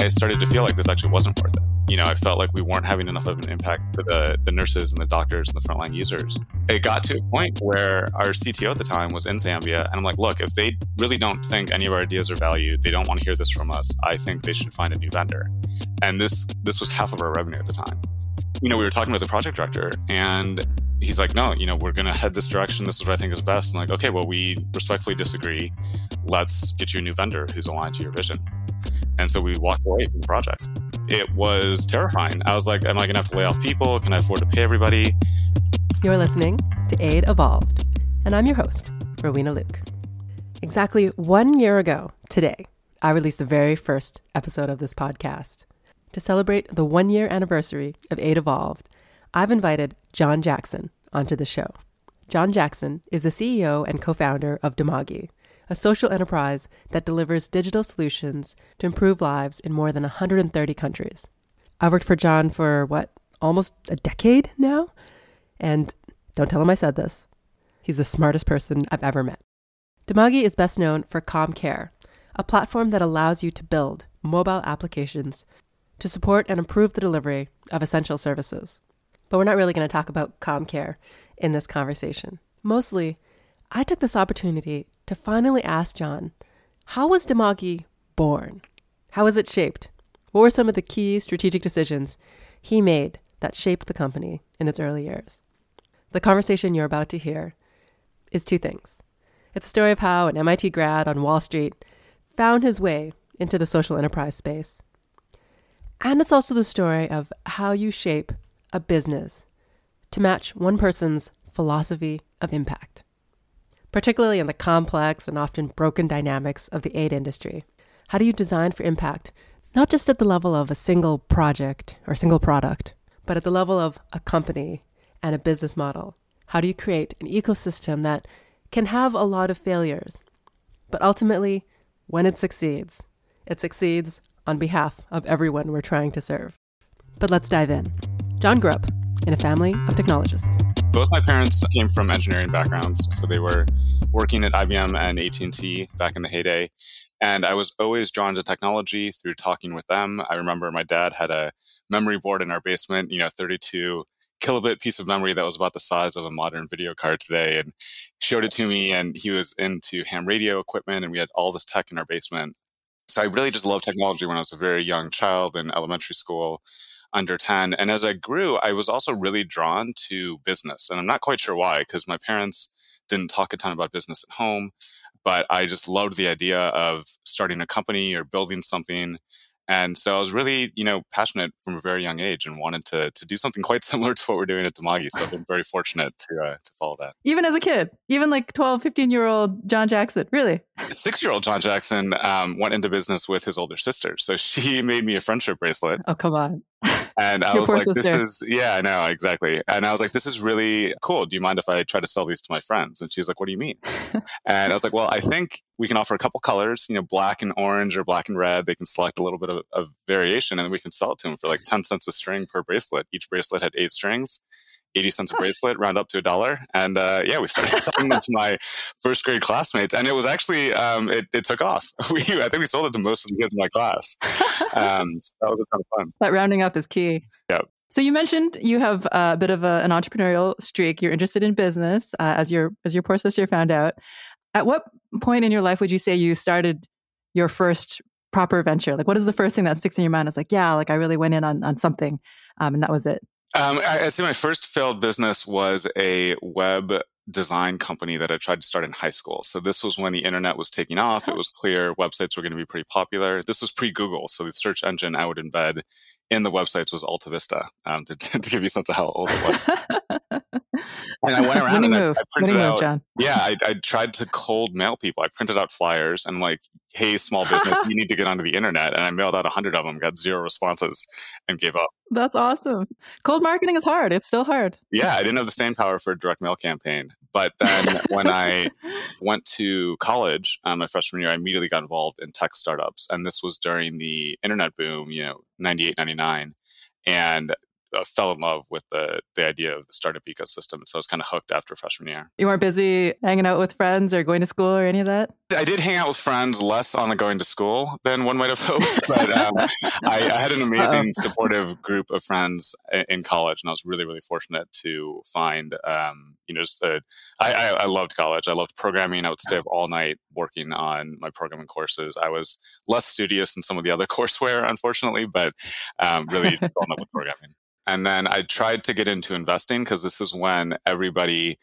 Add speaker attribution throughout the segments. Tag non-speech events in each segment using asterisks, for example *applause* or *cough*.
Speaker 1: I started to feel like this actually wasn't worth it. You know, I felt like we weren't having enough of an impact for the, the nurses and the doctors and the frontline users. It got to a point where our CTO at the time was in Zambia. And I'm like, look, if they really don't think any of our ideas are valued, they don't want to hear this from us, I think they should find a new vendor. And this this was half of our revenue at the time. You know, we were talking with the project director and he's like, no, you know, we're going to head this direction. This is what I think is best. And like, okay, well, we respectfully disagree. Let's get you a new vendor who's aligned to your vision. And so we walked away from the project. It was terrifying. I was like, am I going to have to lay off people? Can I afford to pay everybody?
Speaker 2: You're listening to Aid Evolved, and I'm your host, Rowena Luke. Exactly one year ago today, I released the very first episode of this podcast. To celebrate the one year anniversary of Aid Evolved, I've invited Jon Jackson onto the show. Jon Jackson is the CEO and co founder of Dimagi, a social enterprise that delivers digital solutions to improve lives in more than 130 countries. I've worked for Jon for what, almost a decade now? And don't tell him I said this. He's the smartest person I've ever met. Dimagi is best known for CommCare, a platform that allows you to build mobile applications to support and improve the delivery of essential services. But we're not really going to talk about CommCare in this conversation. Mostly, I took this opportunity to finally ask Jon, how was Dimagi born? How was it shaped? What were some of the key strategic decisions he made that shaped the company in its early years? The conversation you're about to hear is two things. It's a story of how an MIT grad on Wall Street found his way into the social enterprise space. And it's also the story of how you shape a business to match one person's philosophy of impact, particularly in the complex and often broken dynamics of the aid industry. How do you design for impact, not just at the level of a single project or single product, but at the level of a company and a business model? How do you create an ecosystem that can have a lot of failures, but ultimately, when it succeeds, it succeeds on behalf of everyone we're trying to serve? But let's dive in. Jon grew up in a family of technologists.
Speaker 1: Both my parents came from engineering backgrounds, so they were working at IBM and AT&T back in the heyday. And I was always drawn to technology through talking with them. I remember my dad had a memory board in our basement, you know, 32 kilobit piece of memory that was about the size of a modern video card today and showed it to me and he was into ham radio equipment and we had all this tech in our basement so i really just loved technology when i was a very young child in elementary school under 10. And as I grew, I was also really drawn to business. And I'm not quite sure why, because my parents didn't talk a ton about business at home, but I just loved the idea of starting a company or building something and so I was really, you know, passionate from a very young age and wanted to to do something quite *laughs* similar to what we're doing at Dimagi. So I've been very fortunate to uh, to follow that.
Speaker 2: Even as a kid, even like 12, 15 year old Jon Jackson, really? *laughs*
Speaker 1: Six year old Jon Jackson um, went into business with his older sister. So she *laughs* made me a friendship bracelet.
Speaker 2: Oh, come on.
Speaker 1: And I was like, sister. this is, yeah, I know, exactly. And I was like, this is really cool. Do you mind if I try to sell these to my friends? And she's like, what do you mean? *laughs* and I was like, well, I think we can offer a couple colors, you know, black and orange or black and red. They can select a little bit of, of variation and we can sell it to them for like 10 cents a string per bracelet. Each bracelet had eight strings. 80 cents a *laughs* bracelet, round up to a dollar. And uh, yeah, we started *laughs* selling them to my first grade classmates. And it was actually, um, it, it, took off. *laughs* We, I think we sold it to most of the kids in my class. Um, so that was a ton of fun.
Speaker 2: That rounding up is key.
Speaker 1: Yeah.
Speaker 2: So you mentioned you have a bit of a, an entrepreneurial streak. You're interested in business, uh, as your as your poor sister found out. At what point in your life would you say you started your first proper venture? Like, what is the first thing that sticks in your mind? It's like, yeah, like I really went in on on something, um, and that was it.
Speaker 1: Um, I, would say my first failed business was a web design company that I tried to start in high school. So this was when the internet was taking off. It was clear websites were going to be pretty popular. This was pre Google. So the search engine I would embed in the websites was AltaVista um, to, *laughs* to, give you a sense of how old it was. *laughs* and I went around and I, I, printed out. Move, yeah, I, I, tried to cold mail people. I printed out flyers and like, "Hey, small business, *laughs* you need to get onto the internet." And I mailed out a hundred of them, got zero responses, and gave up.
Speaker 2: That's awesome. Cold marketing is hard. It's still hard.
Speaker 1: Yeah, I didn't have the staying power for a direct mail campaign. But then when I went to college, um, my freshman year, I immediately got involved in tech startups, and this was during the internet boom. You know, 98, 99. and uh, fell in love with the the idea of the startup ecosystem. So I was kind of hooked after freshman year.
Speaker 2: You weren't busy hanging out with friends or going to school or any of that.
Speaker 1: I did hang out with friends less on the going to school than one might have *laughs* hoped, but um, I, I, had an *laughs* amazing supportive group of friends in college, and I was really really fortunate to find um, you know just a, I, I, I loved college. I loved programming. I would stay up all night working on my programming courses. I was less studious than some of the other *laughs* courseware, unfortunately, but um, really fell in love with programming. And then I tried to get into investing because this is when everybody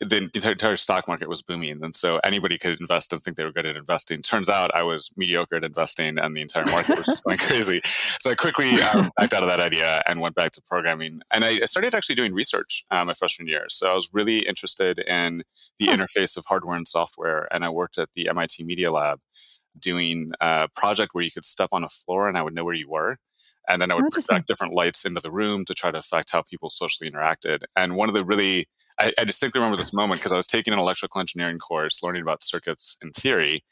Speaker 1: the entire stock market was booming, and so anybody could invest and think they were good at investing. Turns out I was mediocre at investing, and the entire market was just going *laughs* crazy. So I quickly um, *laughs* backed out of that idea and went back to programming. And I started actually doing research um, my freshman year. So I was really interested in the interface of hardware and software, and I worked at the MIT Media Lab doing a project where you could step on a floor and I would know where you were. And then I would project different lights into the room to try to affect how people socially interacted. And one of the really I, I distinctly remember this moment because I was taking an electrical engineering course, learning about circuits in theory,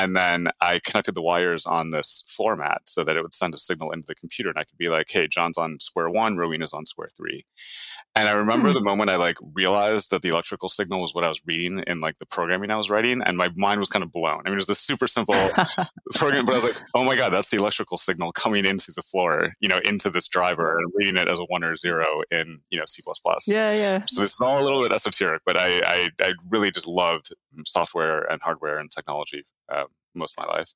Speaker 1: and then I connected the wires on this floor mat so that it would send a signal into the computer, and I could be like, "Hey, Jon's on square one, Rowena's on square three. And I remember mm. the moment I like realized that the electrical signal was what I was reading in like the programming I was writing, and my mind was kind of blown. I mean, it was a super simple *laughs* program, but I was like, "Oh my god, that's the electrical signal coming in through the floor, you know, into this driver, and reading it as a one or zero in you know C++."
Speaker 2: Yeah, yeah.
Speaker 1: So this is all a little bit esoteric, but I I, I really just loved software and hardware and technology uh, most of my life.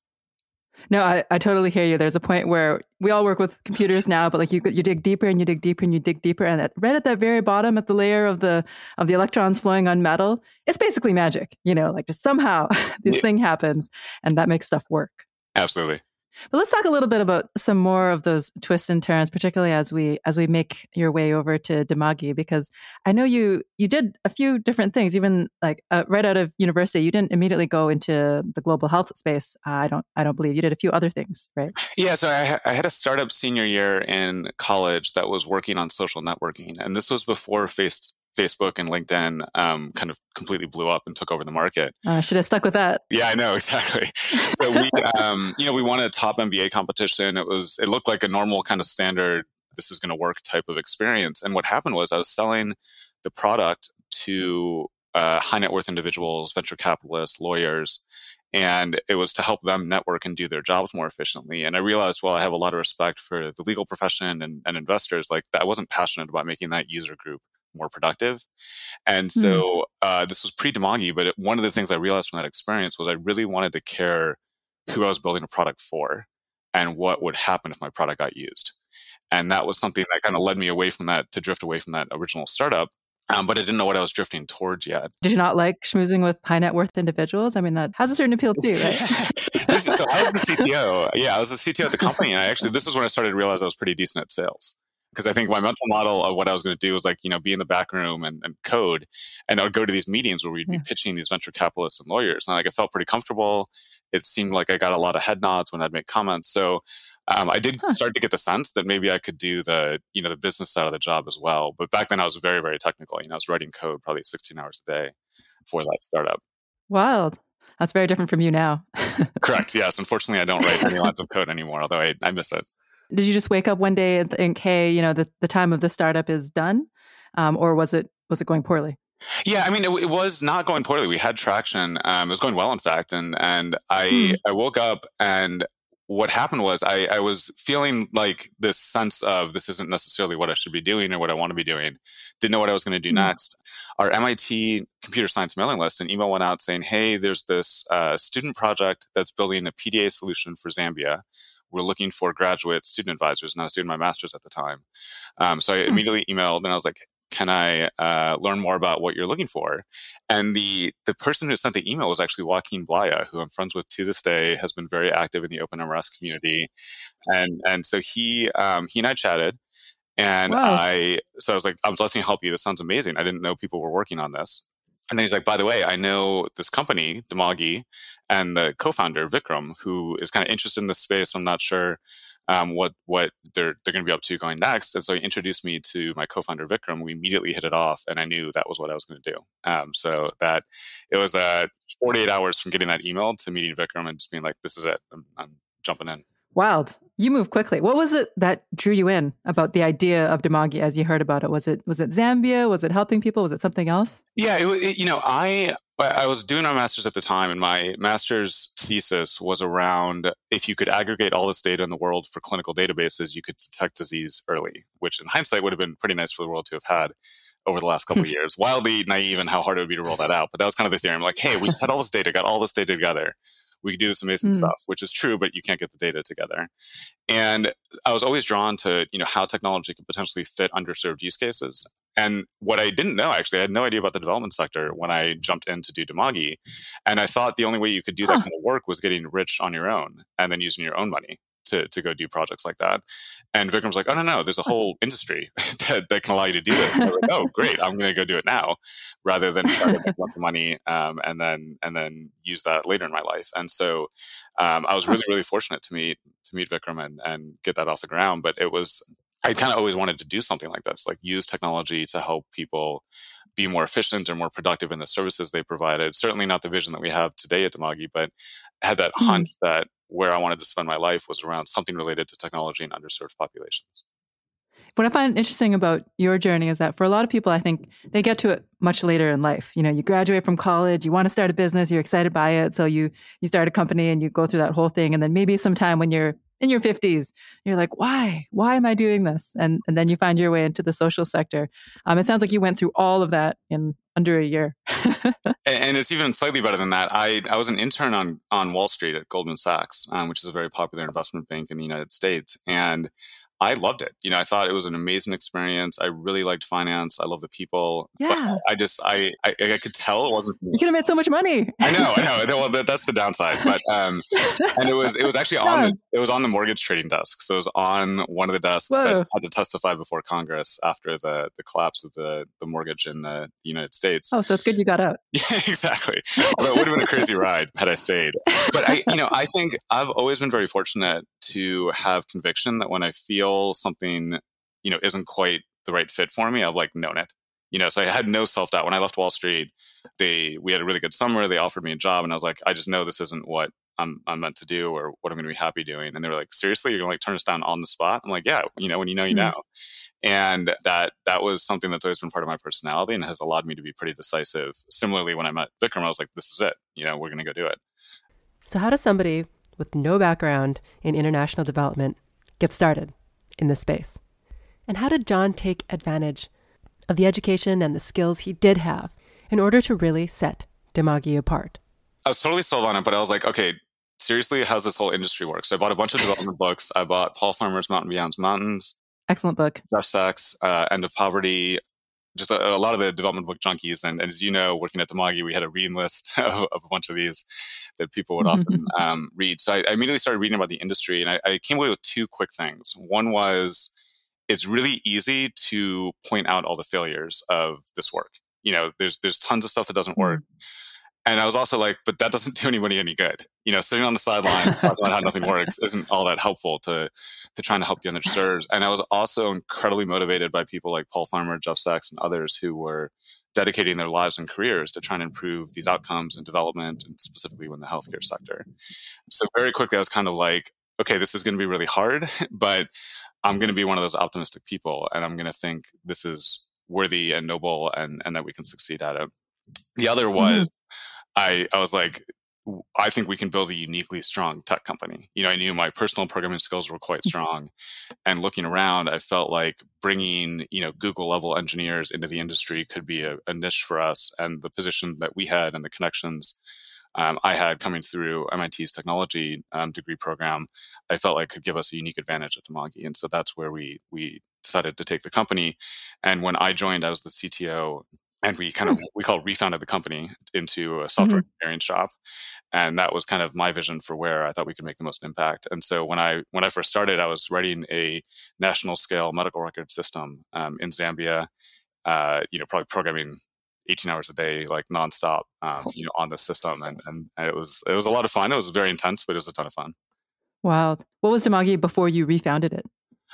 Speaker 2: No, I, I totally hear you. There's a point where we all work with computers now, but like you you dig deeper and you dig deeper and you dig deeper, and at, right at that very bottom, at the layer of the of the electrons flowing on metal, it's basically magic. You know, like just somehow *laughs* this yeah. thing happens, and that makes stuff work.
Speaker 1: Absolutely.
Speaker 2: But let's talk a little bit about some more of those twists and turns, particularly as we as we make your way over to Dimagi, because I know you you did a few different things. Even like uh, right out of university, you didn't immediately go into the global health space. Uh, I don't I don't believe you did a few other things, right?
Speaker 1: Yeah, so I, I had a startup senior year in college that was working on social networking, and this was before face Facebook and LinkedIn um, kind of completely blew up and took over the market.
Speaker 2: I uh, should have stuck with that.
Speaker 1: Yeah, I know *laughs* exactly. So we, um, you know, we won a top MBA competition. It was, it looked like a normal kind of standard. This is going to work type of experience. And what happened was I was selling the product to uh, high net worth individuals, venture capitalists, lawyers, and it was to help them network and do their jobs more efficiently. And I realized, well, I have a lot of respect for the legal profession and, and investors. Like, I wasn't passionate about making that user group more productive. And hmm. so uh, this was pre Dimagi, but it, one of the things I realized from that experience was I really wanted to care who I was building a product for and what would happen if my product got used. And that was something that kind of led me away from that to drift away from that original startup. Um, but I didn't know what I was drifting towards yet.
Speaker 2: Did you not like schmoozing with high net worth individuals? I mean, that has a certain appeal too, right? *laughs*
Speaker 1: so I was the CTO. Yeah, I was the CTO at the company. And I actually, this is when I started to realize I was pretty decent at sales because I think my mental model of what I was going to do was like, you know, be in the back room and, and code. And I would go to these meetings where we'd be pitching these venture capitalists and lawyers. And like, I felt pretty comfortable. It seemed like I got a lot of head nods when I'd make comments. So um, I did huh. start to get the sense that maybe I could do the, you know, the business side of the job as well. But back then I was very, very technical. You know, I was writing code probably 16 hours a day for that startup.
Speaker 2: Wild. That's very different from you now.
Speaker 1: Correct. *laughs* Yes. Unfortunately, I don't write any lines of code anymore, although I, I miss it.
Speaker 2: Did you just wake up one day and think, "Hey, you know, the, the time of the startup is done," um, or was it was it going poorly?
Speaker 1: Yeah, I mean, it, it was not going poorly. We had traction. Um, it was going well, in fact, and and I hmm. I woke up and what happened was I, I was feeling like this sense of this isn't necessarily what I should be doing or what I want to be doing. Didn't know what I was going to do mm-hmm. next. Our MIT computer science mailing list, an email went out saying, "Hey, there's this uh, student project that's building a PDA solution for Zambia we're looking for graduate student advisors, and I was doing my master's at the time. Um, so I hmm. immediately emailed and I was like, "Can I uh, learn more about what you're looking for?" And the the person who sent the email was actually Joaquin Blaya, who I'm friends with to this day, has been very active in the Open OpenMRS community, and and so he um, he and I chatted. And wow. I, so I was like, I'm definitely help you. This sounds amazing. I didn't know people were working on this. And then he's like, by the way, I know this company, Dimagi, and the co-founder Vikram, who is kind of interested in this space. I'm not sure um, what what they're they're going to be up to going next. And so he introduced me to my co-founder Vikram. We immediately hit it off, and I knew that was what I was going to do. Um, so that it was uh, 48 hours from getting that email to meeting Vikram and just being like, "This is it. I'm, I'm jumping in."
Speaker 2: Wild.
Speaker 3: you move quickly. What was it that drew you in about the idea of Dimagi as you heard about it? Was it was it Zambia? Was it helping people? Was it something else?
Speaker 1: Yeah, it, it, you know, I I was doing my master's at the time, and my master's thesis was around if you could aggregate all this data in the world for clinical databases, you could detect disease early, which in hindsight would have been pretty nice for the world to have had over the last couple of *laughs* years. Wildly naive in how hard it would be to roll that out, but that was kind of the theory. I'm like, hey, we just had all this data, got all this data together we could do this amazing mm. stuff, which is true, but you can't get the data together. And I was always drawn to, you know, how technology could potentially fit underserved use cases. And what I didn't know, actually, I had no idea about the development sector when I jumped in to do Dimagi. And I thought the only way you could do that huh. kind of work was getting rich on your own and then using your own money to, to go do projects like that. And Vikram's like, oh, no, no, there's a *laughs* whole industry *laughs* that, that can allow you to do this. like, oh, great, I'm going to go do it now rather than try to make a bunch of money um, and then and then use that later in my life. And so um, I was really, really fortunate to meet to meet Vikram and, and get that off the ground. But it was, I kind of always wanted to do something like this, like use technology to help people be more efficient or more productive in the services they provided. Certainly not the vision that we have today at Dimagi, but had that mm-hmm. hunch that where I wanted to spend my life was around something related to technology and underserved populations.
Speaker 3: What I find interesting about your journey is that for a lot of people, I think they get to it much later in life. You know, you graduate from college, you want to start a business, you're excited by it, so you you start a company and you go through that whole thing, and then maybe sometime when you're in your 50s you're like why? Why am i doing this? And and then you find your way into the social sector. Um, it sounds like you went through all of that in under a year. *laughs*
Speaker 1: And it's even slightly better than that. I i was an intern on on wall street at goldman sachs um, which is a very popular investment bank in the united states. And I loved it. You know, I thought it was an amazing experience. I really liked finance. I love the people.
Speaker 3: Yeah.
Speaker 1: I just, I, I, I, could tell it wasn't.
Speaker 3: You could have made so much money.
Speaker 1: I know, I know. *laughs* Well, that, that's the downside. But, um, and it was, it was actually on the, it was on the mortgage trading desk. So it was on one of the desks Whoa. that had to testify before Congress after the, the collapse of the, the mortgage in the, the United States.
Speaker 3: Oh, so it's good you got out. *laughs*
Speaker 1: Yeah, exactly. *laughs* Although it would have been a crazy ride had I stayed. But I, you know, I think I've always been very fortunate to have conviction that when I feel something, you know, isn't quite the right fit for me, I've like known it. You know, so I had no self doubt when I left Wall Street. They we had a really good summer. They offered me a job, and I was like, I just know this isn't what I'm I'm meant to do or what I'm going to be happy doing. And they were like, seriously, you're going to like turn us down on the spot? I'm like, yeah, you know, when you know, you mm-hmm. know. And that that was something that's always been part of my personality and has allowed me to be pretty decisive. Similarly, when I met Vikram, I was like, this is it. You know, we're going to go do it.
Speaker 2: So, how does somebody with no background in international development get started in this space? And how did Jon take advantage of the education and the skills he did have in order to really set Dimagi apart?
Speaker 1: I was totally sold on it, but I was like, okay, seriously, how's this whole industry work? So I bought a bunch of development books. I bought Paul Farmer's Mountain Beyond Mountains.
Speaker 3: Excellent book.
Speaker 1: Jeff Sachs, uh, End of Poverty, just a, a, lot of the development book junkies. And, and, as you know, working at Dimagi, we had a reading list *laughs* of, of a bunch of these that people would often *laughs* um, read. So I, I, immediately started reading about the industry, and I, I, came away with two quick things. One was it's really easy to point out all the failures of this work. You know, there's there's tons of stuff that doesn't work. Mm-hmm. And I was also like, but that doesn't *laughs* do anybody any good. You know, sitting on the sidelines talking about how nothing *laughs* works isn't all that helpful to to trying to help the *laughs* underserved. And I was also incredibly motivated by people like Paul Farmer, Jeff Sachs, and others who were dedicating their lives and careers to trying to improve these outcomes and development, and specifically in the healthcare sector. So very quickly, I was kind of like, okay, this is going to be really hard, but I'm going to be one of those optimistic people, and I'm going to think this is worthy and noble, and and that we can succeed at it. The other mm-hmm. was. I, I was like, I think we can build a uniquely strong tech company. You know, I knew my personal programming skills were quite mm-hmm. strong. And looking around, I felt like bringing, you know, Google level engineers into the industry could be a, a niche for us. And the position that we had and the connections um, I had coming through MIT's technology um, degree program, I felt like could give us a unique advantage at Dimagi. And so that's where we, we decided to take the company. And when I joined, I was the CTO and we kind of we call refounded the company into a software mm-hmm. engineering shop and that was kind of my vision for where i thought we could make the most impact and so when i when i first started i was writing a national scale medical record system um, in zambia uh, you know probably programming 18 hours a day like nonstop um, you know on the system and, and it was it was a lot of fun. It was very intense but it was a ton of fun.
Speaker 3: Wow. What was Dimagi before you refounded it?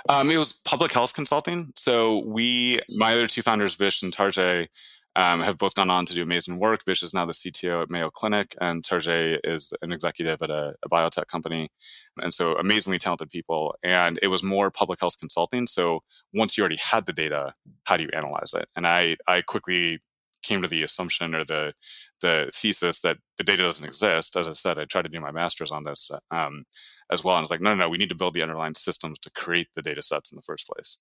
Speaker 1: Um, it was public health consulting. So we, my other two founders, Vish and Terje, um, have both gone on to do amazing work. Vish is now the CTO at Mayo Clinic, and Terje is an executive at a, a, biotech company. And so, amazingly talented people. And it was more public health consulting. So, once you already had the data, how do you analyze it? And I, I quickly came to the assumption or the the thesis that the data doesn't exist. As I said, I tried to do my master's on this um, as well, and I was like, no, no, no, we need to build the underlying systems to create the data sets in the first place.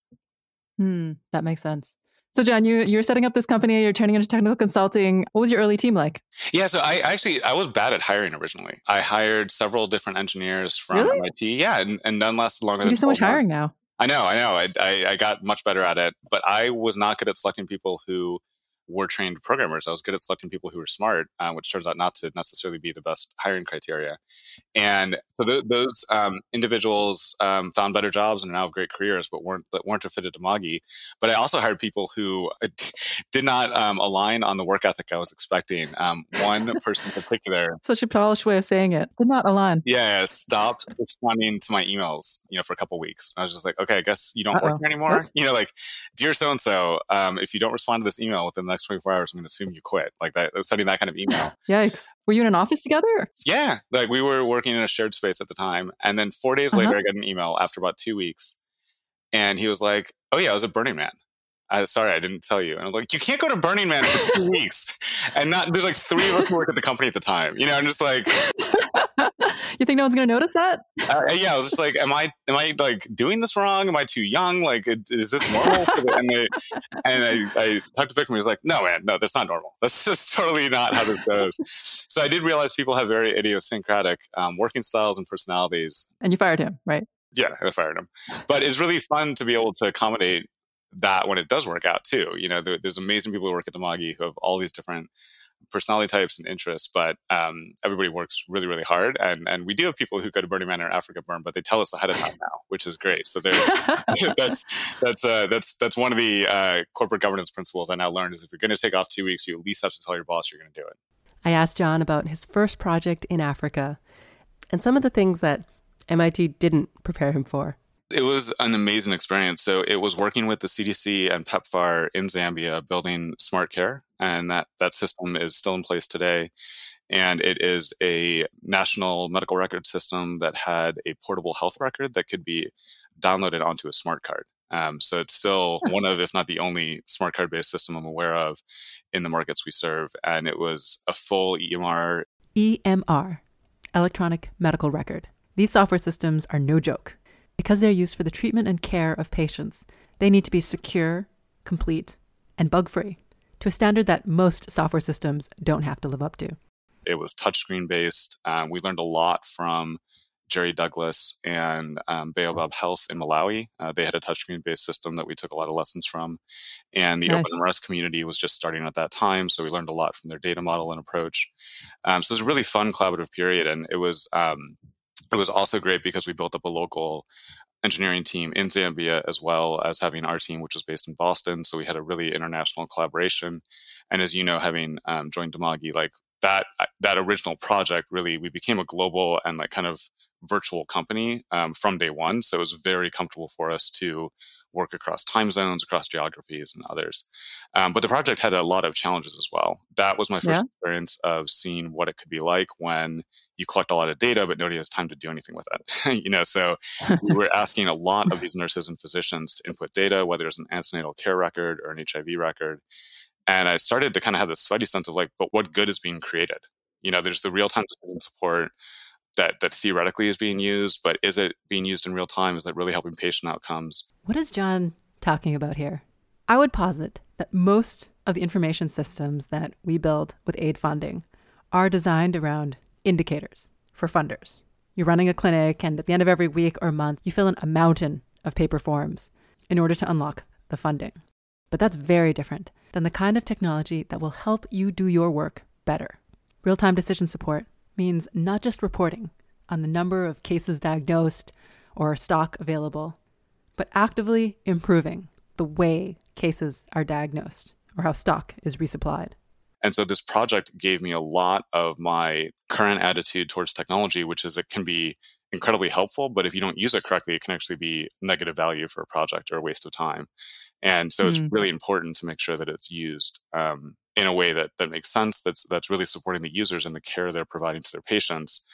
Speaker 3: Hmm, that makes sense. So, Jon, you you're setting up this company. You're turning into technical consulting. What was your early team like?
Speaker 1: Yeah, so I actually I was bad at hiring originally. I hired several different engineers from
Speaker 3: really?
Speaker 1: MIT. Yeah, and, and none lasted longer.
Speaker 3: You
Speaker 1: do
Speaker 3: so much hiring now.
Speaker 1: I know, I know. I, I, I got much better at it, but I was not good at selecting people who were trained programmers. I was good at selecting people who were smart, uh, which turns out not to necessarily be the best hiring criteria. And so th- those um, individuals um, found better jobs and now have great careers, but weren't that weren't a fit at Dimagi. But I also hired people who *laughs* did not um, align on the work ethic I was expecting. Um, one *laughs* person in particular,
Speaker 3: such a polished way of saying it, did not align.
Speaker 1: Yeah, stopped responding to my emails. You know, for a couple weeks. I was just like, okay, I guess you don't
Speaker 3: Uh-oh.
Speaker 1: work here anymore. You know, like, dear so and so, if you don't respond to this email within the next 24 hours, I'm going to assume you quit. Like that, sending that kind of email. *laughs*
Speaker 3: Yikes. Were you in an office together?
Speaker 1: Yeah. Like we were working in a shared space at the time. And then four days
Speaker 3: Uh-huh.
Speaker 1: later, I got an email after about two weeks. And he was like, oh, yeah, I was at Burning Man. I, sorry, I didn't tell you. And I'm like, you can't go to Burning Man for two *laughs* weeks. And not, there's like three of us who work at the company at the time. You know, I'm just like, *laughs*
Speaker 3: you think no one's going to notice that?
Speaker 1: uh, yeah, I was just like, am I, am I like doing this wrong? Am I too young? Like, is this normal? and they, and I, I talked to Vic and he was like, no, man, no, that's not normal. That's *laughs* just totally not how this goes. so I did realize people have very idiosyncratic um, working styles and personalities.
Speaker 3: And you fired him, right?
Speaker 1: Yeah, I fired him. But it's really fun to be able to accommodate that when it does work out too. You know, there, there's amazing people who work at Dimagi who have all these different personality types and interests, but um, everybody works really, really hard. And and we do have people who go to Burning Man or Africa Burn, but they tell us ahead of time now, which is great. So *laughs* *laughs* that's that's uh, that's that's one of the uh, corporate governance principles I now learned is if you're going to take off two weeks, you at least have to tell your boss you're going to do it.
Speaker 2: I asked Jon about his first project in Africa and some of the things that MIT didn't prepare him for.
Speaker 1: It was an amazing experience. So it was working with the CDC and PEPFAR in Zambia building SmartCare. And that, that system is still in place today. And it is a national medical record system that had a portable health record that could be downloaded onto a smart card. Um, so it's still one of, if not the only smart card based system I'm aware of in the markets we serve. And it was a full EMR.
Speaker 2: EMR, electronic medical record. These software systems are no joke. Because they're used for the treatment and care of patients, they need to be secure, complete, and bug free to a standard that most software systems don't have to live up to.
Speaker 1: It was touchscreen based. Um, we learned a lot from Gerry Douglas and um, Baobab Health in Malawi. Uh, they had a touchscreen based system that we took a lot of lessons from. And the
Speaker 3: Nice.
Speaker 1: OpenMRS community was just starting at that time. So we learned a lot from their data model and approach. Um, so it was a really fun collaborative period. And it was, um, it was also great because we built up a local engineering team in Zambia as well as having our team, which was based in Boston. So we had a really international collaboration. And as you know, having um, joined Dimagi, like that that original project, really we became a global and like kind of virtual company um, from day one. So it was very comfortable for us to work across time zones, across geographies, and others. Um, but the project had a lot of challenges as well. That was my first
Speaker 3: Yeah.
Speaker 1: experience of seeing what it could be like when you collect a lot of data, but nobody has time to do anything with it. *laughs* you know, so we were asking a lot of *laughs* these nurses and physicians to input data, whether it's an antenatal care record or an HIV record. And I started to kind of have this sweaty sense of like, but what good is being created? You know, there's the real time support that that theoretically is being used, but is it being used in real time? Is that really helping patient outcomes?
Speaker 2: What is John talking about here? I would posit that most of the information systems that we build with aid funding are designed around indicators for funders. You're running a clinic, and at the end of every week or month, you fill in a mountain of paper forms in order to unlock the funding. But that's very different than the kind of technology that will help you do your work better. Real time decision support means not just reporting on the number of cases diagnosed or stock available, but actively improving the way cases are diagnosed or how stock is resupplied.
Speaker 1: And so this project gave me a lot of my current attitude towards technology, which is it can be incredibly helpful, but if you don't use it correctly, it can actually be negative value for a project or a waste of time. And so it's
Speaker 3: Mm.
Speaker 1: really important to make sure that it's used um, in a way that that makes sense that's that's really supporting the users and the care they're providing to their patients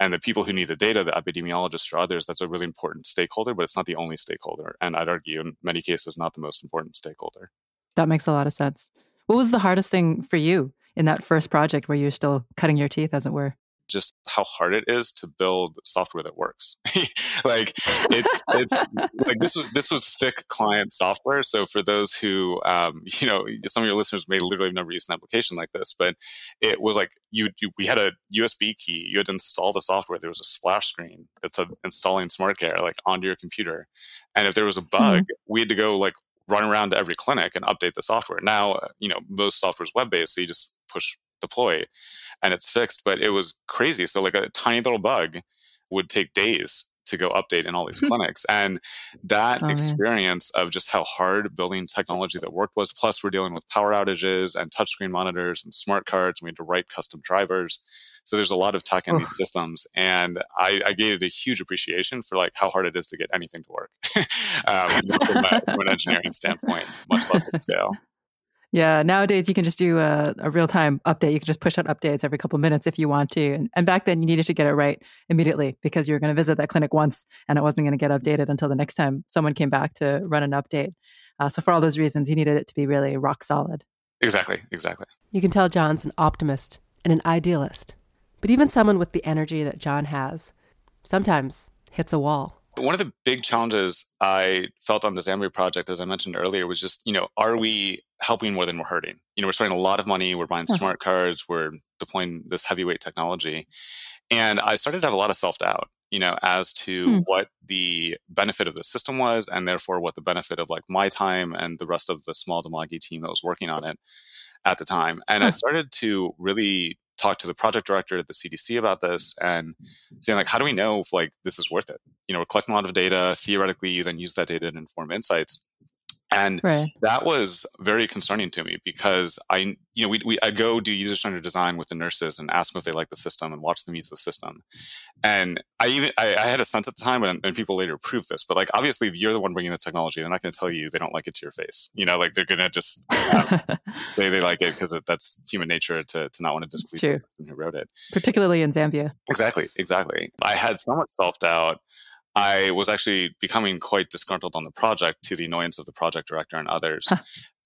Speaker 1: and the people who need the data the epidemiologists or others that's a really important stakeholder but it's not the only stakeholder and i'd argue in many cases not the most important stakeholder.
Speaker 3: That makes a lot of sense. What was the hardest thing for you in that first project where you're still cutting your teeth as it were
Speaker 1: just how hard it is to build software that works. *laughs* like it's *laughs* it's like this was this was thick client software. So for those who um, *laughs* you know some of your listeners may literally have never used an application like this, but it was like you, you we had a USB key. You had to install the software. There was a splash screen that's a, installing SmartCare like onto your computer, and if there was a bug, mm-hmm. we had to go like run around to every clinic and update the software. Now, you know, most software is web based, so you just push deploy and it's fixed. But it was crazy. So like a tiny little bug would take days to go update in all these *laughs* clinics. And that oh, experience of just how hard building technology that worked was, plus we're dealing with power outages and touchscreen monitors and smart cards. And we had to write custom drivers. So there's a lot of tech in oh. these systems. And I, I gave it a huge appreciation for like how hard it is to get anything to work *laughs* um, from, a, from, an engineering standpoint, much less at scale.
Speaker 3: Yeah, nowadays you can just do a, a real time update. You can just push out updates every couple minutes if you want to. And, and back then you needed to get it right immediately because you were going to visit that clinic once and it wasn't going to get updated until the next time someone came back to run an update. Uh, so for all those reasons, you needed it to be really rock solid.
Speaker 1: Exactly, exactly.
Speaker 2: You can tell Jon's an optimist and an idealist. But even someone with the energy that Jon has sometimes hits a wall.
Speaker 1: One of the big challenges I felt on the Zambia project, as I mentioned earlier, was just, you know, are we helping more than we're hurting? You know, we're spending a lot of money, we're buying smart cards, we're deploying this heavyweight technology. And I started to have a lot of self doubt, you know, as to hmm. what the benefit of the system was, and therefore what the benefit of like my time and the rest of the small Dimagi team that was working on it at the time. And huh. I started to really talk to the project director at the CDC about this and saying like, how do we know if like this is worth it? You know, we're collecting a lot of data. Theoretically, you then use that data to inform insights. And right. that was very concerning to me because I, you know, we, we I go do user centered design with the nurses and ask them if they like the system and watch them use the system. And I even I, I had a sense at the time, and, and, people later proved this. But like, obviously, if you're the one bringing the technology, they're not going to tell you they don't like it to your face. You know, like they're going to just *laughs* um, say they like it because that's human nature to to not want to displease the person who wrote it.
Speaker 3: Particularly in Zambia.
Speaker 1: Exactly, exactly. I had so much self doubt. I was actually becoming quite disgruntled on the project to the annoyance of the project director and others.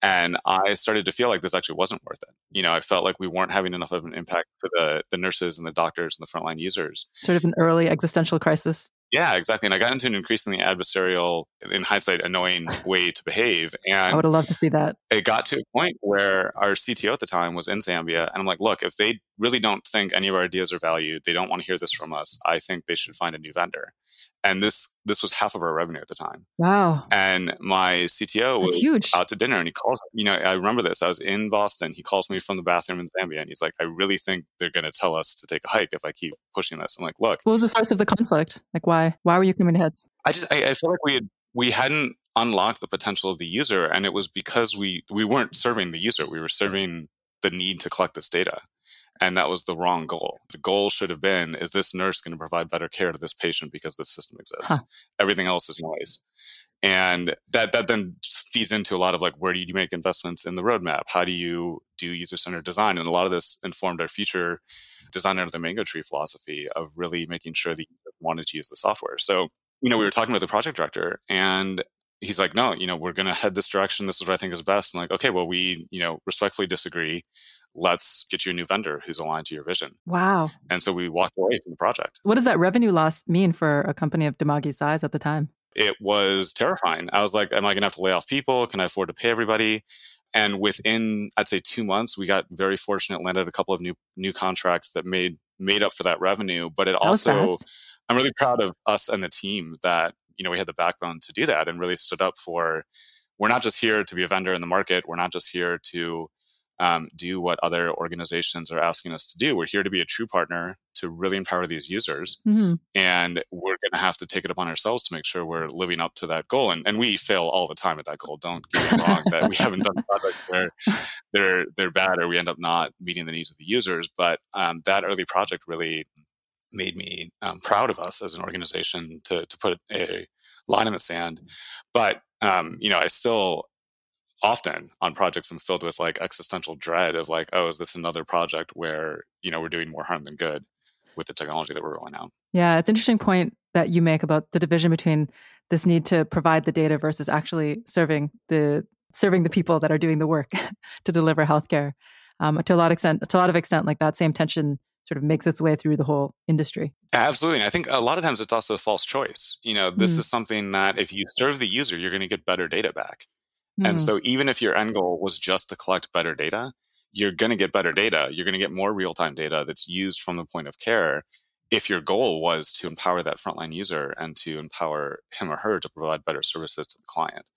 Speaker 1: And I started to feel like this actually wasn't worth it. You know, I felt like we weren't having enough of an impact for the, the nurses and the doctors and the frontline users.
Speaker 3: Sort of an early existential crisis.
Speaker 1: Yeah, exactly. And I got into an increasingly adversarial, in hindsight, annoying way to behave. And
Speaker 3: I would have loved to see that.
Speaker 1: It got to a point where our CTO at the time was in Zambia. And I'm like, look, if they really don't think any of our ideas are valued, they don't want to hear this from us, I think they should find a new vendor and this this was half of our revenue at the time.
Speaker 3: Wow!
Speaker 1: And my CTO was huge. out to dinner, and he calls. You know, I remember this. I was in Boston. He calls me from the bathroom in Zambia, and he's like, "I really think they're going to tell us to take a hike if I keep pushing this." I'm like, "Look."
Speaker 3: What was the source of the conflict? Like, why? Why were you coming to heads?
Speaker 1: I just I, I feel like we had we hadn't unlocked the potential of the user, and it was because we we weren't serving the user. We were serving the need to collect this data and that was the wrong goal. The goal should have been is this nurse going to provide better care to this patient because this system exists? Huh. Everything else is noise. And that that then feeds into a lot of like where do you make investments in the roadmap? How do you do user centered design? And a lot of this informed our future design under the mango tree philosophy of really making sure that you wanted to use the software. So, you know, we were talking with the project director and he's like, no, you know, we're going to head this direction. This is what I think is best. And like, okay, well, we, you know, respectfully disagree let's get you a new vendor who's aligned to your vision.
Speaker 3: Wow.
Speaker 1: And so we walked away from the project.
Speaker 3: What does that revenue loss mean for a company of Dimagi's size at the time?
Speaker 1: It was terrifying. I was like, am I going to have to lay off people? Can I afford to pay everybody? And within, I'd say two months, we got very fortunate, landed a couple of new new contracts that made made up for that revenue. But it that also, I'm really proud of us and the team that you know we had the backbone to do that and really stood up for. We're not just here to be a vendor in the market. We're not just here to um, do what other organizations are asking us to do. We're here to be a true partner to really empower these users. Mm-hmm. And we're going to have to take it upon ourselves to make sure we're living up to that goal. And, and we fail all the time at that goal. Don't get me wrong that we haven't done *laughs* projects where they're, they're bad or we end up not meeting the needs of the users. But um, that early project really made me um, proud of us as an organization to, to put a line in the sand. But, um, you know, I still often on projects I'm filled with like existential dread of like, oh, is this another project where, you know, we're doing more harm than good with the technology that we're rolling out?
Speaker 3: Yeah, it's an interesting point that you make about the division between this need to provide the data versus actually serving the serving the people that are doing the work *laughs* to deliver healthcare. Um, to a lot of extent, to a lot of extent, like that same tension sort of makes its way through the whole industry.
Speaker 1: Absolutely. I think a lot of times it's also a false choice. You know, this mm. is something that if you serve the user, you're going to get better data back. Mm. And so even if your end goal was just to collect better data, you're going to get better data. You're going to get more real time data that's used from the point of care. If your goal was to empower that frontline user and to empower him or her to provide better services to the client.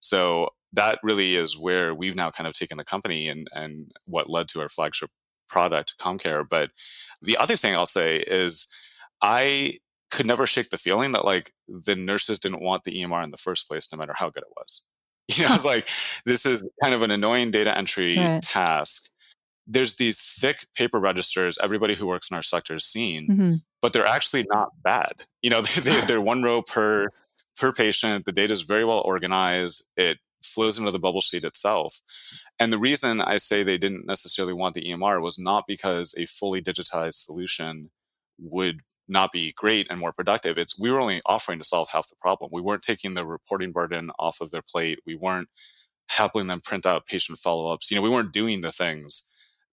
Speaker 1: So that really is where we've now kind of taken the company and, and what led to our flagship product, CommCare. But the other thing I'll say is I could never shake the feeling that like the nurses didn't want the EMR in the first place, no matter how good it was. *laughs* You know, it's *laughs* like this is kind of an annoying data entry right. task. There's these thick paper registers everybody who works in our sector has seen, mm-hmm. but they're actually not bad. You know, *laughs* they, they're one row per per patient. The data is very well organized. It flows into the bubble sheet itself. And the reason I say they didn't necessarily want the EMR was not because a fully digitized solution would not be great and more productive. It's we were only offering to solve half the problem. We weren't taking the reporting burden off of their plate. We weren't helping them print out patient follow-ups. You know, we weren't doing the things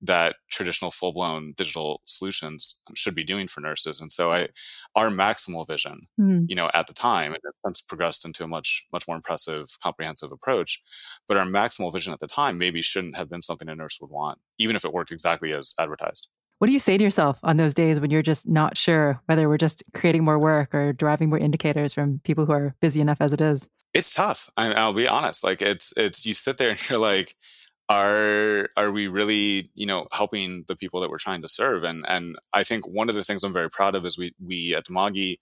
Speaker 1: that traditional full-blown digital solutions should be doing for nurses. And so I our maximal vision, mm. you know, at the time, and it's since progressed into a much, much more impressive, comprehensive approach. But our maximal vision at the time maybe shouldn't have been something a nurse would want, even if it worked exactly as advertised.
Speaker 3: What do you say to yourself on those days when you're just not sure whether we're just creating more work or deriving more indicators from people who are busy enough as it is?
Speaker 1: It's tough. I, I, will be honest. Like it's it's you sit there and you're like, are are we really you know helping the people that we're trying to serve? And and I think one of the things I'm very proud of is we we at Dimagi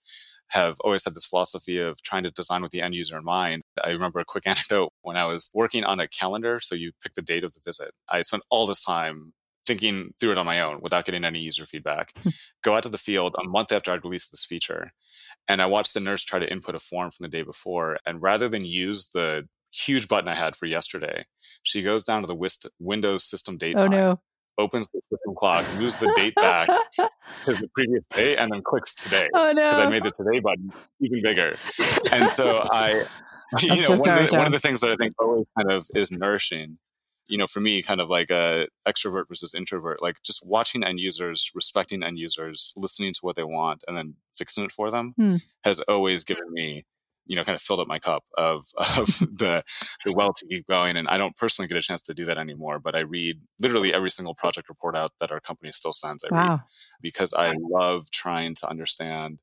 Speaker 1: have always had this philosophy of trying to design with the end user in mind. I remember a quick *laughs* anecdote when I was working on a calendar. So you pick the date of the visit. I spent all this time thinking through it on my own without getting any user feedback. Hmm. Go out to the field a month after I'd released this feature. And I watched the nurse try to input a form from the day before. And rather than use the huge button I had for yesterday, she goes down to the Windows system date oh, no. opens the system clock, moves the date back to the *laughs* previous day, and then clicks today.
Speaker 3: Oh, no.
Speaker 1: Because I made the today button even bigger. *laughs* And so I, *laughs* you know, so one, sorry, of the, one, of the, things that I think always kind of is nourishing you know, for me, kind of like a extrovert versus introvert, like just watching end users, respecting end users, listening to what they want, and then fixing it for them hmm. has always given me, you know, kind of filled up my cup of *laughs* of the the well to keep going. And I don't personally get a chance to do that anymore, but I read literally every single project report out that our company still sends. I wow. read because I love trying to understand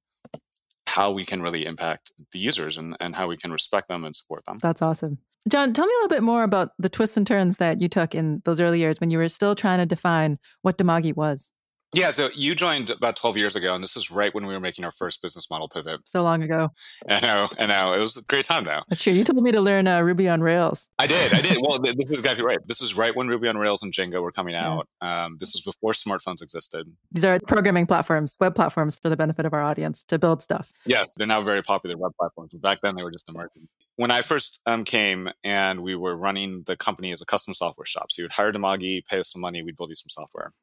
Speaker 1: how we can really impact the users and, and how we can respect them and support them.
Speaker 3: That's awesome. Jon, tell me a little bit more about the twists and turns that you took in those early years when you were still trying to define what Dimagi was.
Speaker 1: Yeah, so you joined about 12 years ago, and this is right when we were making our first business model pivot.
Speaker 3: So long ago. *laughs*
Speaker 1: I know, I know. It was a great time, though.
Speaker 3: That's true. You told me to learn uh, Ruby on Rails.
Speaker 1: I did, I did. *laughs* Well, this is exactly right. This is right when Ruby on Rails and Django were coming out. Yeah. Um, this was before smartphones existed.
Speaker 3: These are programming platforms, web platforms for the benefit of our audience to build stuff.
Speaker 1: Yes, they're now very popular web platforms. But back then, they were just emerging. When I first um, came and we were running the company as a custom software shop, so you would hire Dimagi, pay us some money, we'd build you some software.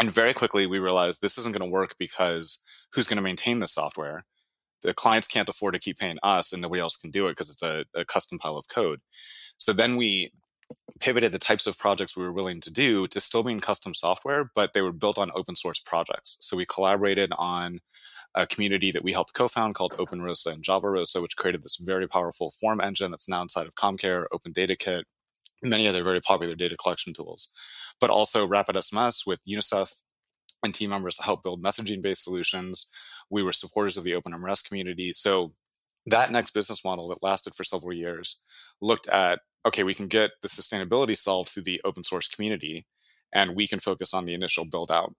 Speaker 1: And very quickly, we realized this isn't going to work because who's going to maintain the software? The clients can't afford to keep paying us, and nobody else can do it because it's a, a custom pile of code. So then we pivoted the types of projects we were willing to do to still being custom software, but they were built on open source projects. So we collaborated on a community that we helped co-found called OpenROSA and JavaRosa, which created this very powerful form engine that's now inside of CommCare, Open Data Kit, many other very popular data collection tools but also RapidSMS with UNICEF and team members to help build messaging based solutions. We were supporters of the Open OpenMRS community. So that next business model that lasted for several years looked at okay, we can get the sustainability solved through the open source community and we can focus on the initial build out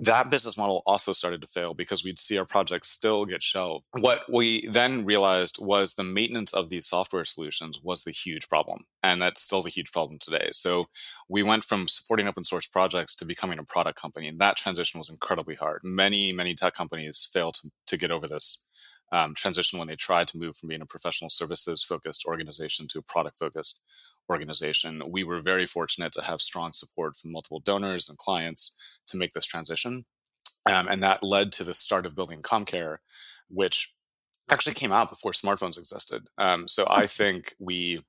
Speaker 1: that business model also started to fail because we'd see our projects still get shelved. What we then realized was the maintenance of these software solutions was the huge problem. And that's still the huge problem today. So we went from supporting open source projects to becoming a product company. And that transition was incredibly hard. Many, many tech companies fail to, to get over this um, transition when they tried to move from being a professional services focused organization to a product focused organization, we were very fortunate to have strong support from multiple donors and clients to make this transition. Um, and that led to the start of building CommCare, which actually came out before smartphones existed. Um, so I think we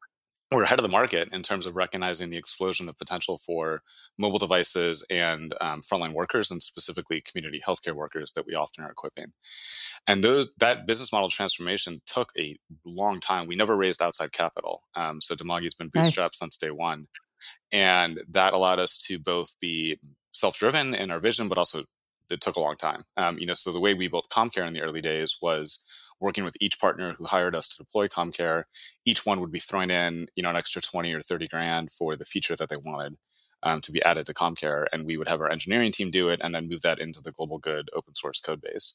Speaker 1: we're ahead of the market in terms of recognizing the explosion of potential for mobile devices and um, frontline workers, and specifically community healthcare workers that we often are equipping. And those, that business model transformation took a long time. We never raised outside capital, um, so Dimagi's been bootstrapped nice. since day one, and that allowed us to both be self-driven in our vision, but also it took a long time. Um, you know, so the way we built CommCare in the early days was working with each partner who hired us to deploy CommCare. Each one would be throwing in, you know, an extra 20 or 30 grand for the feature that they wanted um, to be added to CommCare, And we would have our engineering team do it and then move that into the global good open source code base.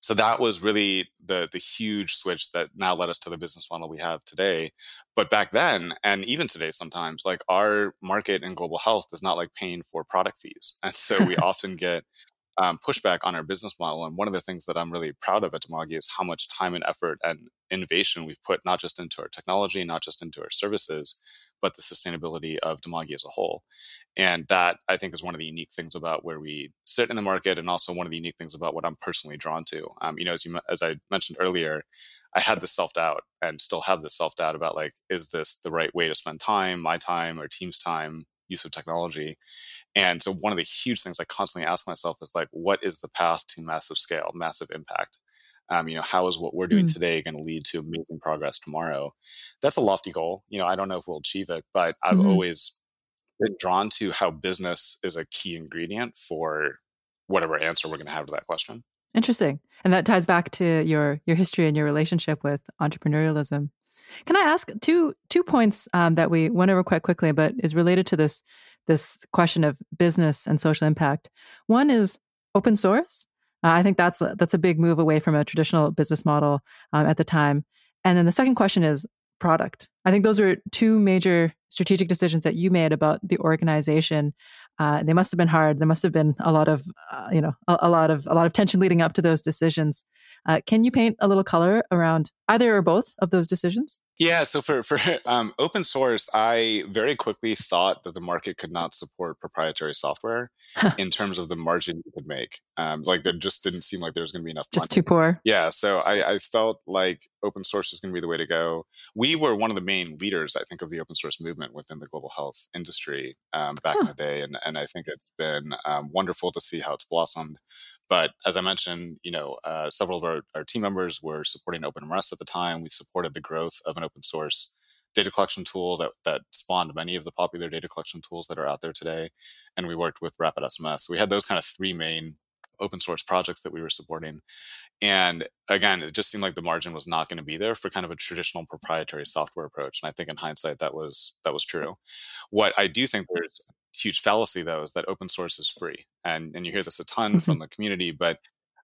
Speaker 1: So that was really the the huge switch that now led us to the business model we have today. But back then, and even today, sometimes like our market in global health is not like paying for product fees, and so we *laughs* often get um, pushback on our business model. And one of the things that I'm really proud of at Dimagi is how much time and effort and innovation we've put not just into our technology, not just into our services, but the sustainability of Dimagi as a whole. And that I think is one of the unique things about where we sit in the market, and also one of the unique things about what I'm personally drawn to. Um, you know, as you as I mentioned earlier, I had this self doubt and still have this self doubt about like, is this the right way to spend time, my time, or team's time, use of technology? And so one of the huge things I constantly ask myself is like, what is the path to massive scale, massive impact? Um, you know, how is what we're doing mm. today going to lead to amazing progress tomorrow? That's a lofty goal. You know, I don't know if we'll achieve it, but I've mm-hmm. always been drawn to how business is a key ingredient for whatever answer we're going to have to that question.
Speaker 3: Interesting, and that ties back to your your history and your relationship with entrepreneurialism. Can I ask two two points um, that we went over quite quickly, but is related to this this question of business and social impact. One is open source. Uh, I think that's a, that's a big move away from a traditional business model um, at the time. And then the second question is product. I think those were two major strategic decisions that you made about the organization. Uh, they must have been hard. There must have been a lot of, uh, you know, a, a, lot of a lot of tension leading up to those decisions. Uh, can you paint a little color around either or both of those decisions?
Speaker 1: Yeah, so for for *laughs* um, open source, I very quickly thought that the market could not support proprietary software in terms of the margin you could make. Um, like there just didn't seem like there was going to be enough.
Speaker 3: Just money. too poor.
Speaker 1: Yeah, so I, I felt like open source is going to be the way to go. We were one of the main leaders, I think, of the open source movement within the global health industry um, back huh. in the day, and and I think it's been um, wonderful to see how it's blossomed. But as I mentioned, you know, uh, several of our, our, team members were supporting OpenMRS at the time. We supported the growth of an open source data collection tool that, that spawned many of the popular data collection tools that are out there today. And we worked with RapidSMS. So we had those kind of three main open source projects that we were supporting. And again, it just seemed like the margin was not going to be there for kind of a traditional proprietary software approach. And I think in hindsight that was that was true. What I do think there's huge fallacy though is that open source is free and and you hear this a ton mm-hmm. from the community but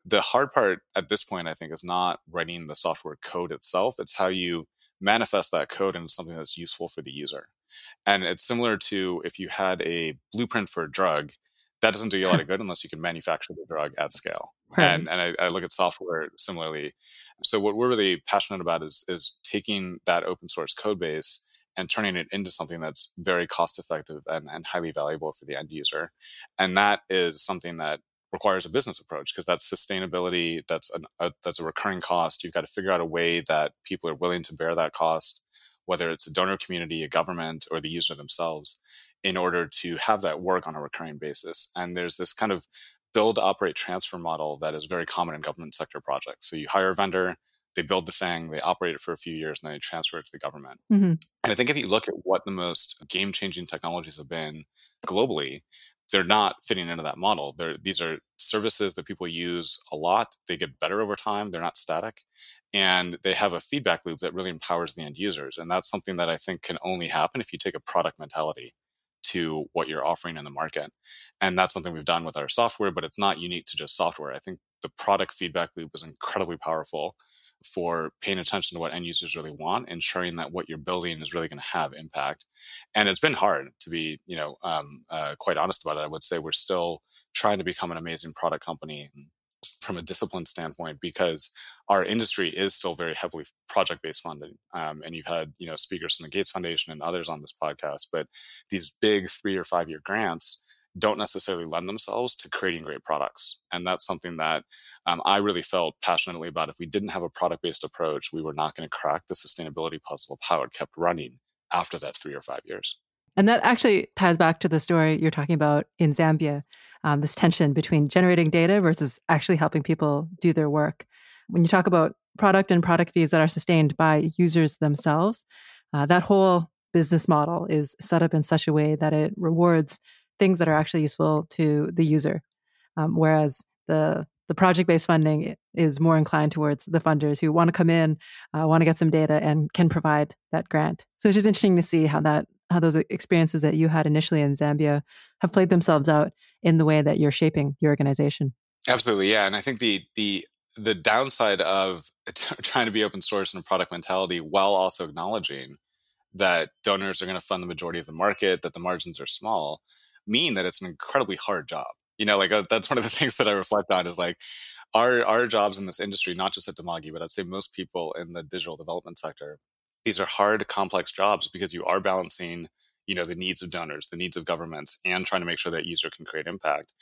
Speaker 1: the hard part at this point i think is not writing the software code itself it's how you manifest that code into something that's useful for the user and it's similar to if you had a blueprint for a drug that doesn't do you a lot of *laughs* good unless you can manufacture the drug at scale right. and and I, I look at software similarly so what we're really passionate about is is taking that open source code base and turning it into something that's very cost effective and, and highly valuable for the end user. And that is something that requires a business approach because that's sustainability that's an, a that's a recurring cost you've got to figure out a way that people are willing to bear that cost whether it's a donor community a government or the user themselves in order to have that work on a recurring basis and there's this kind of build operate transfer model that is very common in government sector projects so you hire a vendor they build the thing, they operate it for a few years, and then they transfer it to the government. Mm-hmm. And I think if you look at what the most game changing technologies have been globally, they're not fitting into that model. They're, these are services that people use a lot. They get better over time. They're not static. And they have a feedback loop that really empowers the end users. And that's something that I think can only happen if you take a product mentality to what you're offering in the market. And that's something we've done with our software, but it's not unique to just software. I think the product feedback loop is incredibly powerful for paying attention to what end users really want, ensuring that what you're building is really going to have impact. And it's been hard to be, you know, um, uh, quite honest about it. I would say we're still trying to become an amazing product company. From a discipline standpoint because our industry is still very heavily project based funding. Um, and you've had you know speakers from the Gates Foundation and others on this podcast, but these big three or five year grants don't necessarily lend themselves to creating great products. And that's something that um, I really felt passionately about. If we didn't have a product based approach, we were not going to crack the sustainability puzzle of how it kept running after that three or five years.
Speaker 3: And that actually ties back to the story you're talking about in Zambia um, this tension between generating data versus actually helping people do their work. When you talk about product and product fees that are sustained by users themselves, uh, that whole business model is set up in such a way that it rewards things that are actually useful to the user. Um, whereas the the project based funding is more inclined towards the funders who want to come in, uh, want to get some data, and can provide that grant. So it's just interesting to see how that how those experiences that you had initially in Zambia have played themselves out in the way that you're shaping the organization.
Speaker 1: Absolutely, yeah, and I think the the the downside of *laughs* trying to be open source and a product mentality while also acknowledging that donors are going to fund the majority of the market, that the margins are small, mean that it's an incredibly hard job. You know, like uh, that's one of the *laughs* things that I reflect on is like our our jobs in this industry, not just at Dimagi, but I'd say most people in the digital development sector, these are hard, complex jobs because you are balancing, you know, the needs of donors, the needs of governments, and trying to make sure that user can create impact.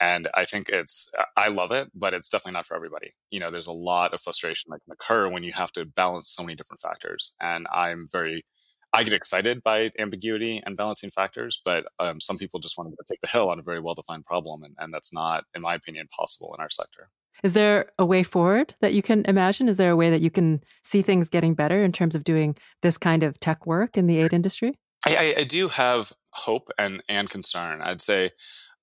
Speaker 1: And I think it's I love it, but it's definitely not for everybody. You know, there's a lot of frustration that can occur when you have to balance so many different factors. And I'm very I get excited by ambiguity and balancing factors, but um, some people just want to take the hill on a very well defined problem. And, and that's not, in my opinion, possible in our sector.
Speaker 3: Is there a way forward that you can imagine? Is there a way that you can see things getting better in terms of doing this kind of tech work in the aid industry?
Speaker 1: I, I, do have hope and, and concern. I'd say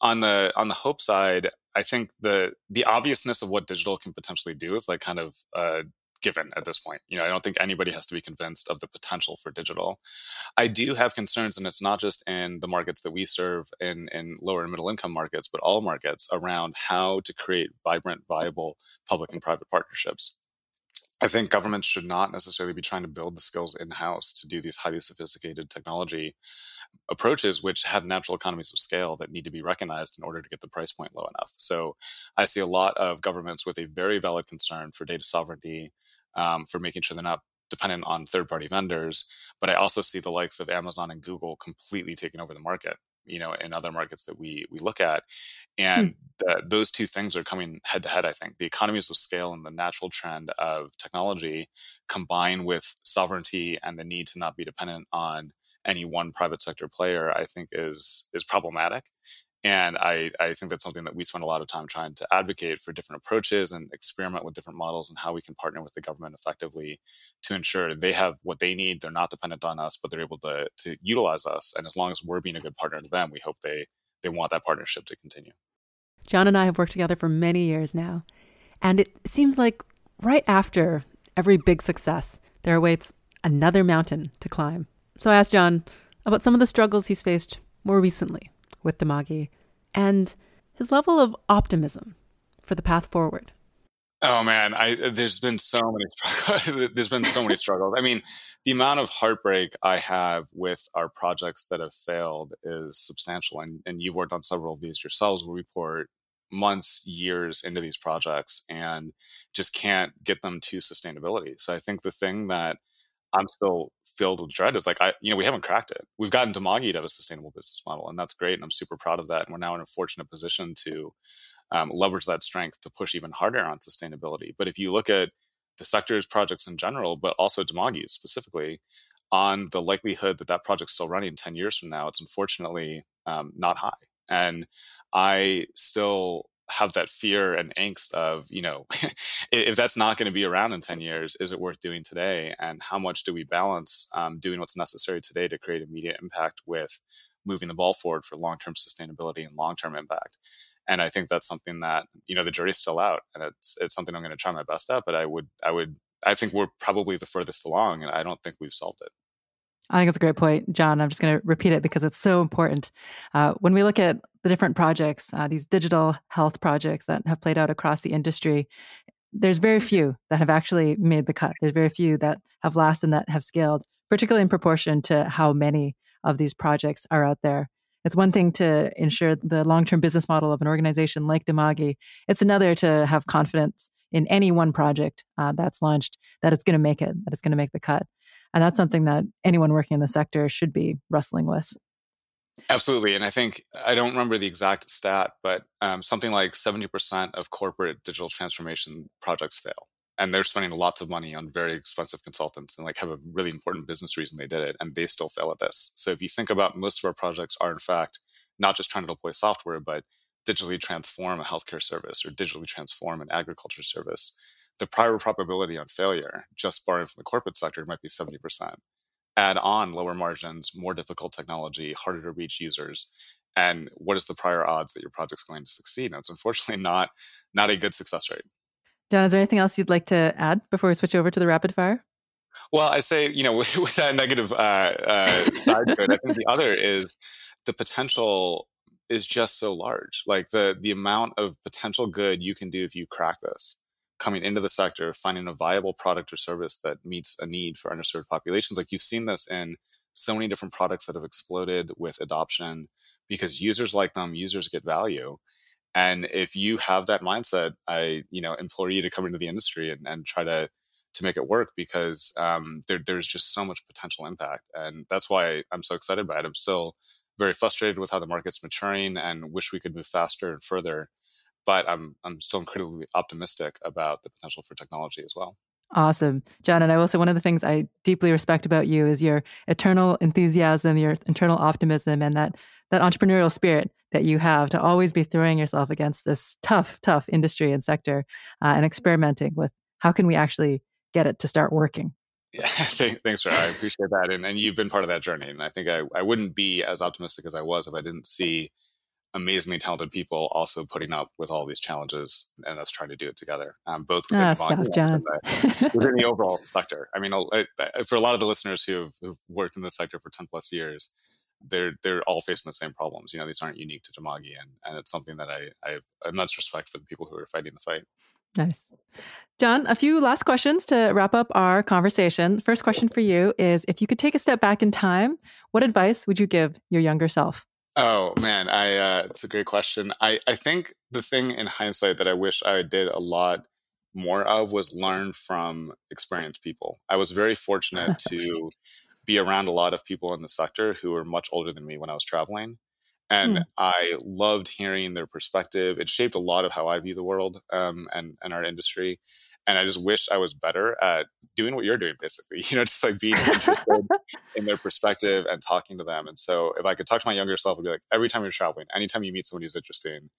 Speaker 1: on the on the hope side, I think the the obviousness of what digital can potentially do is like kind of uh, given at this point. You know, I don't think anybody has to be convinced of the potential for digital. I do have concerns, and it's not just in the markets that we serve in, in lower and middle income markets, but all markets around how to create vibrant, viable public and private partnerships. I think governments should not necessarily be trying to build the skills in house to do these highly sophisticated technology approaches, which have natural economies of scale that need to be recognized in order to get the price point low enough. So I see a lot of governments with a very valid concern for data sovereignty um, for making sure they're not dependent on third party vendors. But I also see the likes of Amazon and Google completely taking over the market. You know, in other markets that we we look at, hmm. and the, those two things are coming head to head. I think the economies of scale and the natural trend of technology, combined with sovereignty and the need to not be dependent on any one private sector player, I think is is problematic. And I, I think that's something that we spend a lot of time trying to advocate for different approaches and experiment with different models and how we can partner with the government effectively to ensure they have what they need. They're not dependent on us, but they're able to, to utilize us. And as long as we're being a good partner to them, we hope they, they want that partnership to continue.
Speaker 2: Jon and I have worked together for many years now. And it seems like right after every big success, there awaits another mountain to climb. So I asked Jon about some of the struggles he's faced more recently with Dimagi and his level of optimism for the path forward.
Speaker 1: Oh man, I there's been so many *laughs* struggles. there's been so many *laughs* struggles. I mean, the amount of heartbreak I have with our projects that have failed is substantial. And and you've worked on several of these yourselves where we pour months, years into these projects and just can't get them to sustainability. So I think the thing that I'm still filled with dread is like I you know we haven't cracked it. We've gotten Dimagi to have a sustainable business model, and that's great, and I'm super proud of that. And we're now in a fortunate position to um, leverage that strength to push even harder on sustainability. But if you look at the sector's projects in general, but also Dimagi specifically, on the likelihood that that project's still running 10 years from now, it's unfortunately um, not high. And I still have that fear and angst of you know *laughs* if that's not going to be around in 10 years is it worth doing today? And how much do we balance um, doing what's necessary today to create immediate impact with moving the ball forward for long-term sustainability and long-term impact? And i think that's something that you know the jury's still out and it's it's something i'm going to try my best at but i would i would i think we're probably the furthest along and i don't think we've solved it
Speaker 3: I think it's a great point, Jon. I'm just going to repeat it because it's so important. Uh, when we look at the different projects, uh, these digital health projects that have played out across the industry, there's very few that have actually made the cut. There's very few that have lasted and that have scaled, particularly in proportion to how many of these projects are out there. It's one thing to ensure the long term business model of an organization like Dimagi. It's another to have confidence in any one project uh, that's launched that it's going to make it, that it's going to make the cut. And that's something that anyone working in the sector should be wrestling with.
Speaker 1: Absolutely. And I think, I don't remember the exact stat, but um, something like 70% of corporate digital transformation projects fail. And they're spending lots of money on very expensive consultants and like have a really important business reason they did it. And they still fail at this. So if you think about most of our projects are in fact not just trying to deploy software, but digitally transform a healthcare service or digitally transform an agriculture service, the prior probability on failure, just borrowing from the corporate sector, might be 70% add on lower margins, more difficult technology, harder to reach users, and what is the prior odds that your project's going to succeed? And it's unfortunately *laughs* not not a good success rate.
Speaker 3: Jon, is there anything else you'd like to add before we switch over to the rapid fire?
Speaker 1: Well, I say, you know, *laughs* with, with that negative uh, uh, side to it, I think the other is the potential is just so large. Like the the amount of potential good you can do if you crack this coming into the sector, finding a viable product or service that meets a need for underserved populations. Like you've seen this in so many different products that have exploded with adoption because users like them, users get value. And if you have that mindset, I you know implore you to come into the industry and, and try to to make it work because um, there, there's just so much potential impact, and that's why I'm so excited by it. I'm still very frustrated with how the market's maturing and wish we could move faster and further but I'm I'm still incredibly optimistic about the potential for technology as well.
Speaker 3: Awesome, Jon. And I will say one of the things I deeply respect about you is your eternal enthusiasm, your internal optimism, and that that entrepreneurial spirit that you have to always be throwing yourself against this tough, tough industry and sector uh, and experimenting with how can we actually get it to start working.
Speaker 1: Yeah, *laughs* thanks, Sarah. I appreciate that, and and you've been part of that journey. And I think I I wouldn't be as optimistic as I was if I didn't see amazingly talented people also putting up with all these challenges and us trying to do it together, um, both within,
Speaker 3: ah, stop, Jon.
Speaker 1: The, *laughs* within the overall sector. I mean, for a lot of the listeners who have who've worked in the sector for 10 plus years, they're they're all facing the same problems. You know, these aren't unique to Dimagi, and, and it's something that I, I have immense respect for the people who are fighting the fight.
Speaker 3: Nice. Jon, a few last questions to wrap up our conversation. First question for you is if you could take a step back in time, what advice would you give your younger self?
Speaker 1: Oh man, I uh, it's a great question. I I think the thing in hindsight that I wish I did a lot more of was learn from experienced people. I was very fortunate *laughs* to be around a lot of people in the sector who were much older than me when I was traveling. And mm. I loved hearing their perspective. It shaped a lot of how I view the world um, and, and our industry and I just wish I was better at doing what you're doing, basically. *laughs* You know, just like being interested *laughs* in their perspective and talking to them. And so, if I could talk to my younger self, I'd be like, every time you're traveling, anytime you meet somebody who's interesting,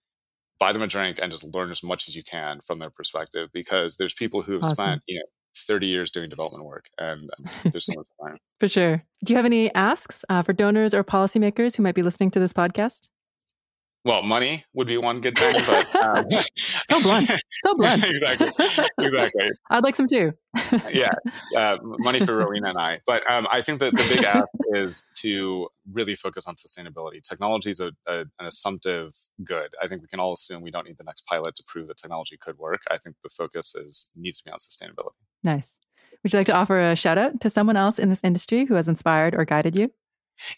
Speaker 1: buy them a drink and just learn as much as you can from their perspective, because there's people who have awesome. spent, you know, 30 years doing development work, and *laughs* there's so much time.
Speaker 3: For sure. Do you have any asks uh, for donors or policymakers who might be listening to this podcast?
Speaker 1: Well, money would be one good thing, but *laughs* um,
Speaker 3: so blunt, so *laughs* blunt.
Speaker 1: exactly, exactly.
Speaker 3: I'd like some too.
Speaker 1: yeah, *laughs* uh, money for Rowena and I. But um, I think that the big ask is to really focus on sustainability. Technology is a, a, an assumptive good. I think we can all assume we don't need the next pilot to prove that technology could work. I think the focus is needs to be on sustainability.
Speaker 3: Nice. Would you like to offer a shout out to someone else in this industry who has inspired or guided you?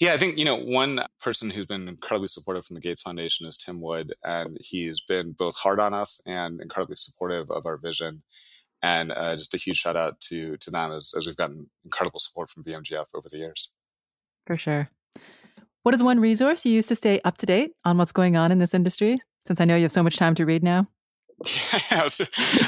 Speaker 1: Yeah, I think, you know, one person who's been incredibly supportive from the Gates Foundation is Tim Wood. And he's been both hard on us and incredibly supportive of our vision. And uh, just a huge shout out to to them as, as we've gotten incredible support from BMGF over the years.
Speaker 3: For sure. What is one resource you use to stay up to date on what's going on in this industry? Since I know you have so much time to read now. *laughs*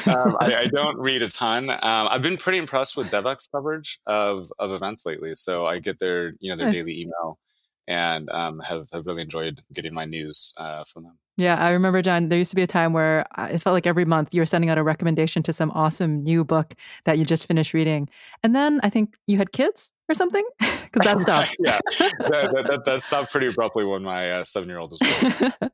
Speaker 1: um, I, I, *laughs* don't read a ton. Um, I've been pretty impressed with Devex coverage of of events lately. So I get their you know their nice. daily email, and um, have have really enjoyed getting my news uh, from them.
Speaker 3: Yeah, I remember, Jon. There used to be a time where it felt like every month you were sending out a recommendation to some awesome new book that you just finished reading, and then I think you had kids or something *laughs* because that stopped.
Speaker 1: yeah, that, that, that, that, stopped pretty abruptly when my uh, seven year old was born.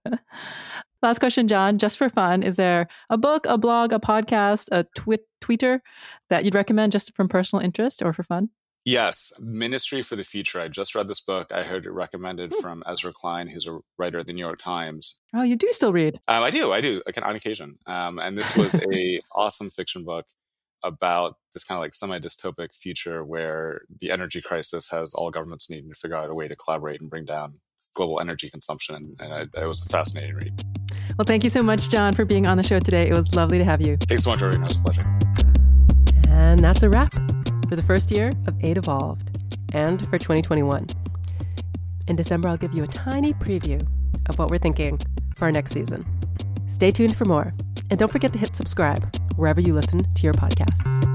Speaker 3: Last question, Jon, just for fun. Is there a book, a blog, a podcast, a twit- tweeter that you'd recommend just from personal interest or for fun?
Speaker 1: Yes, Ministry for the Future. I just read this book. I heard it recommended from Ezra Klein, who's a writer at the New York Times.
Speaker 3: Oh, you do still read?
Speaker 1: Um, I do. I do, on occasion. Um, and this was a *laughs* awesome fiction book about this kind of like semi-dystopic future where the energy crisis has all governments needing to figure out a way to collaborate and bring down global energy consumption. And, and it, it was a fascinating read.
Speaker 3: Well, thank you so much, Jon, for being on the show today. It was lovely to have you.
Speaker 1: Thanks so much, Irene. It was a pleasure.
Speaker 2: And that's a wrap for the first year of Aid Evolved and for 2021. In December, I'll give you a tiny preview of what we're thinking for our next season. Stay tuned for more, and don't forget to hit subscribe wherever you listen to your podcasts.